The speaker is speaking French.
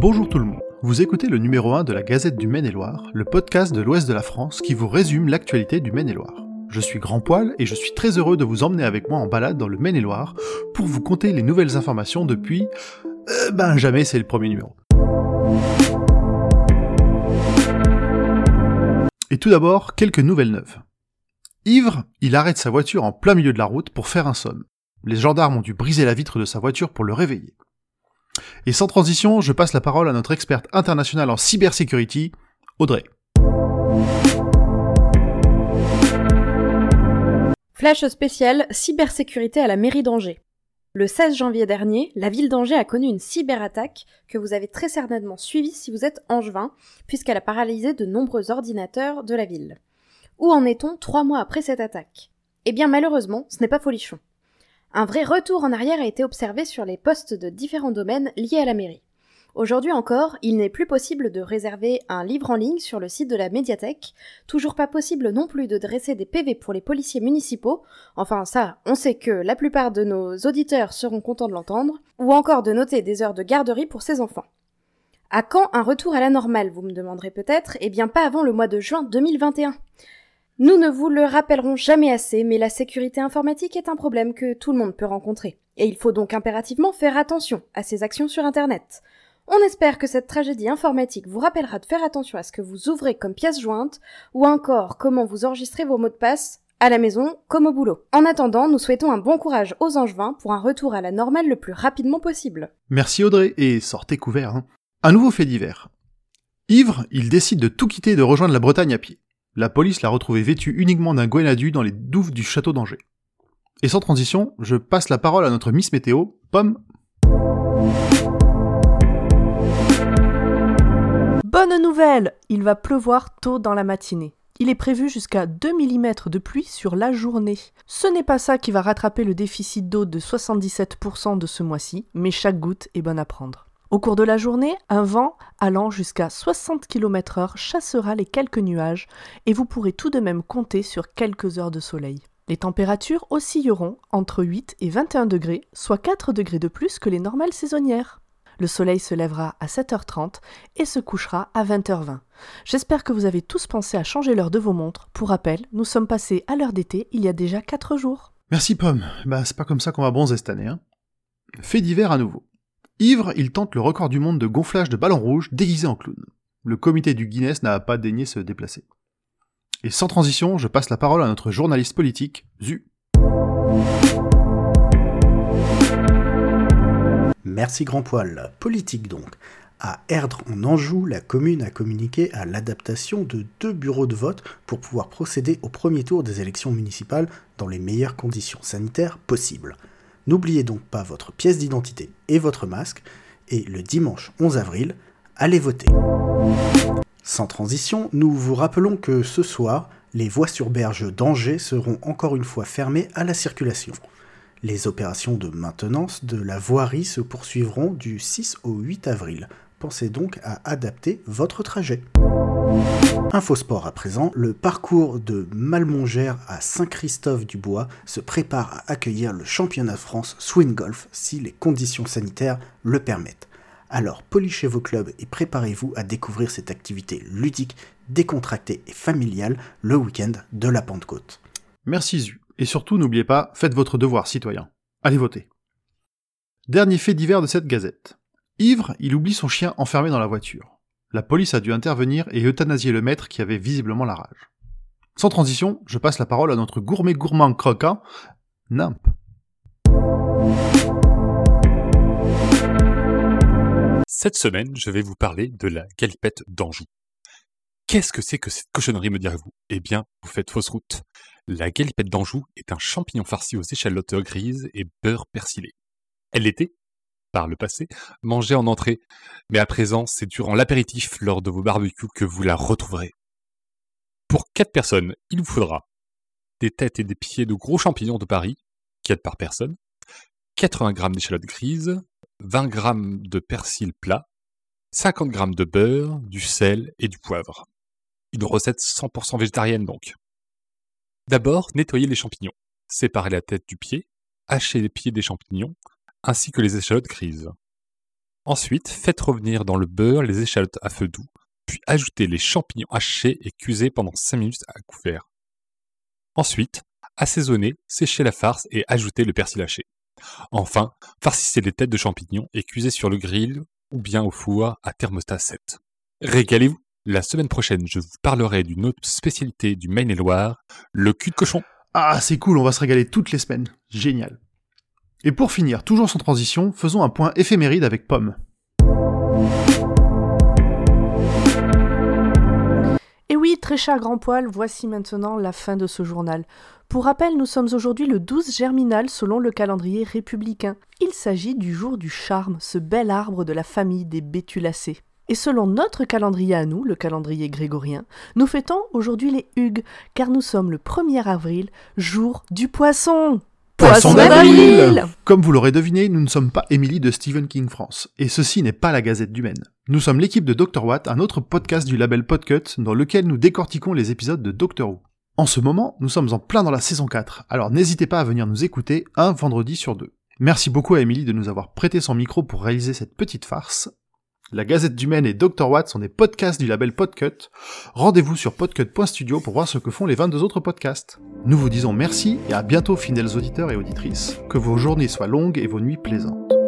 Bonjour tout le monde. Vous écoutez le numéro 1 de la Gazette du Maine-et-Loire, le podcast de l'Ouest de la France qui vous résume l'actualité du Maine-et-Loire. Je suis Grand Poil et je suis très heureux de vous emmener avec moi en balade dans le Maine-et-Loire pour vous conter les nouvelles informations depuis... Euh, ben jamais c'est le premier numéro. Et tout d'abord, quelques nouvelles neuves. Ivre, il arrête sa voiture en plein milieu de la route pour faire un somme. Les gendarmes ont dû briser la vitre de sa voiture pour le réveiller. Et sans transition, je passe la parole à notre experte internationale en cybersécurité, Audrey. Flash spécial cybersécurité à la mairie d'Angers. Le 16 janvier dernier, la ville d'Angers a connu une cyberattaque que vous avez très certainement suivie si vous êtes angevin, puisqu'elle a paralysé de nombreux ordinateurs de la ville. Où en est-on trois mois après cette attaque? Eh bien malheureusement, ce n'est pas folichon. Un vrai retour en arrière a été observé sur les postes de différents domaines liés à la mairie. Aujourd'hui encore, il n'est plus possible de réserver un livre en ligne sur le site de la médiathèque, toujours pas possible non plus de dresser des PV pour les policiers municipaux, enfin ça, on sait que la plupart de nos auditeurs seront contents de l'entendre, ou encore de noter des heures de garderie pour ses enfants. À quand un retour à la normale, vous me demanderez peut-être? Eh bien pas avant le mois de juin 2021. Nous ne vous le rappellerons jamais assez, mais la sécurité informatique est un problème que tout le monde peut rencontrer. Et il faut donc impérativement faire attention à ses actions sur Internet. On espère que cette tragédie informatique vous rappellera de faire attention à ce que vous ouvrez comme pièce jointe, ou encore comment vous enregistrez vos mots de passe, à la maison comme au boulot. En attendant, nous souhaitons un bon courage aux Angevins pour un retour à la normale le plus rapidement possible. Merci Audrey, et sortez couverts. Hein. Un nouveau fait divers. Ivre, il décide de tout quitter et de rejoindre la Bretagne à pied. La police l'a retrouvé vêtu uniquement d'un Gwenadu dans les douves du château d'Angers. Et sans transition, je passe la parole à notre Miss Météo, Pomme. Bonne nouvelle Il va pleuvoir tôt dans la matinée. Il est prévu jusqu'à 2 mm de pluie sur la journée. Ce n'est pas ça qui va rattraper le déficit d'eau de 77% de ce mois-ci, mais chaque goutte est bonne à prendre. Au cours de la journée, un vent allant jusqu'à 60 km/h chassera les quelques nuages et vous pourrez tout de même compter sur quelques heures de soleil. Les températures oscilleront entre 8 et 21 degrés, soit 4 degrés de plus que les normales saisonnières. Le soleil se lèvera à 7h30 et se couchera à 20h20. J'espère que vous avez tous pensé à changer l'heure de vos montres. Pour rappel, nous sommes passés à l'heure d'été il y a déjà 4 jours. Merci Pomme. Bah c'est pas comme ça qu'on va bronzer cette année. Hein. Fait d'hiver à nouveau. Ivre, il tente le record du monde de gonflage de ballon rouge déguisé en clown. Le comité du Guinness n'a pas daigné se déplacer. Et sans transition, je passe la parole à notre journaliste politique, Zu. Merci Grand Poil. Politique donc. À Erdre en Anjou, la commune a communiqué à l'adaptation de deux bureaux de vote pour pouvoir procéder au premier tour des élections municipales dans les meilleures conditions sanitaires possibles. N'oubliez donc pas votre pièce d'identité et votre masque, et le dimanche 11 avril, allez voter. Sans transition, nous vous rappelons que ce soir, les voies sur berge d'Angers seront encore une fois fermées à la circulation. Les opérations de maintenance de la voirie se poursuivront du 6 au 8 avril. Pensez donc à adapter votre trajet. Infosport à présent, le parcours de Malmongère à Saint-Christophe-du-Bois se prépare à accueillir le championnat de France swing golf si les conditions sanitaires le permettent. Alors polichez vos clubs et préparez-vous à découvrir cette activité ludique, décontractée et familiale le week-end de la Pentecôte. Merci Zu. Et surtout, n'oubliez pas, faites votre devoir, citoyen. Allez voter. Dernier fait divers de cette gazette. Ivre, il oublie son chien enfermé dans la voiture. La police a dû intervenir et euthanasier le maître qui avait visiblement la rage. Sans transition, je passe la parole à notre gourmet gourmand croquant, Nimp. Cette semaine, je vais vous parler de la galipette d'Anjou. Qu'est-ce que c'est que cette cochonnerie, me direz-vous? Eh bien, vous faites fausse route. La galipette d'Anjou est un champignon farci aux échalotes grises et beurre persilé. Elle l'était par le passé, mangée en entrée, mais à présent, c'est durant l'apéritif lors de vos barbecues que vous la retrouverez. Pour 4 personnes, il vous faudra des têtes et des pieds de gros champignons de Paris, 4 par personne, 80 g d'échalotes grises, 20 g de persil plat, 50 g de beurre, du sel et du poivre. Une recette 100% végétarienne donc. D'abord, nettoyez les champignons. Séparez la tête du pied, hachez les pieds des champignons, ainsi que les échalotes grises. Ensuite, faites revenir dans le beurre les échalotes à feu doux, puis ajoutez les champignons hachés et cuisez pendant 5 minutes à couvert. Ensuite, assaisonnez, séchez la farce et ajoutez le persil haché. Enfin, farcissez les têtes de champignons et cuisez sur le grill ou bien au four à thermostat 7. Régalez-vous La semaine prochaine, je vous parlerai d'une autre spécialité du Maine-et-Loire, le cul de cochon. Ah, c'est cool, on va se régaler toutes les semaines. Génial. Et pour finir, toujours sans transition, faisons un point éphéméride avec Pomme. Et oui, très cher grand poil, voici maintenant la fin de ce journal. Pour rappel, nous sommes aujourd'hui le 12 germinal selon le calendrier républicain. Il s'agit du jour du charme, ce bel arbre de la famille des bétulacées. Et selon notre calendrier à nous, le calendrier grégorien, nous fêtons aujourd'hui les Hugues, car nous sommes le 1er avril, jour du poisson. Poisson d'avril Comme vous l'aurez deviné, nous ne sommes pas Émilie de Stephen King France, et ceci n'est pas la Gazette du Maine. Nous sommes l'équipe de Dr Watt, un autre podcast du label Podcut, dans lequel nous décortiquons les épisodes de Doctor Who. En ce moment, nous sommes en plein dans la saison 4, alors n'hésitez pas à venir nous écouter un vendredi sur deux. Merci beaucoup à Émilie de nous avoir prêté son micro pour réaliser cette petite farce, la Gazette du Maine et Dr Watt sont des podcasts du label Podcut. Rendez-vous sur podcut.studio pour voir ce que font les 22 autres podcasts. Nous vous disons merci et à bientôt fidèles auditeurs et auditrices. Que vos journées soient longues et vos nuits plaisantes.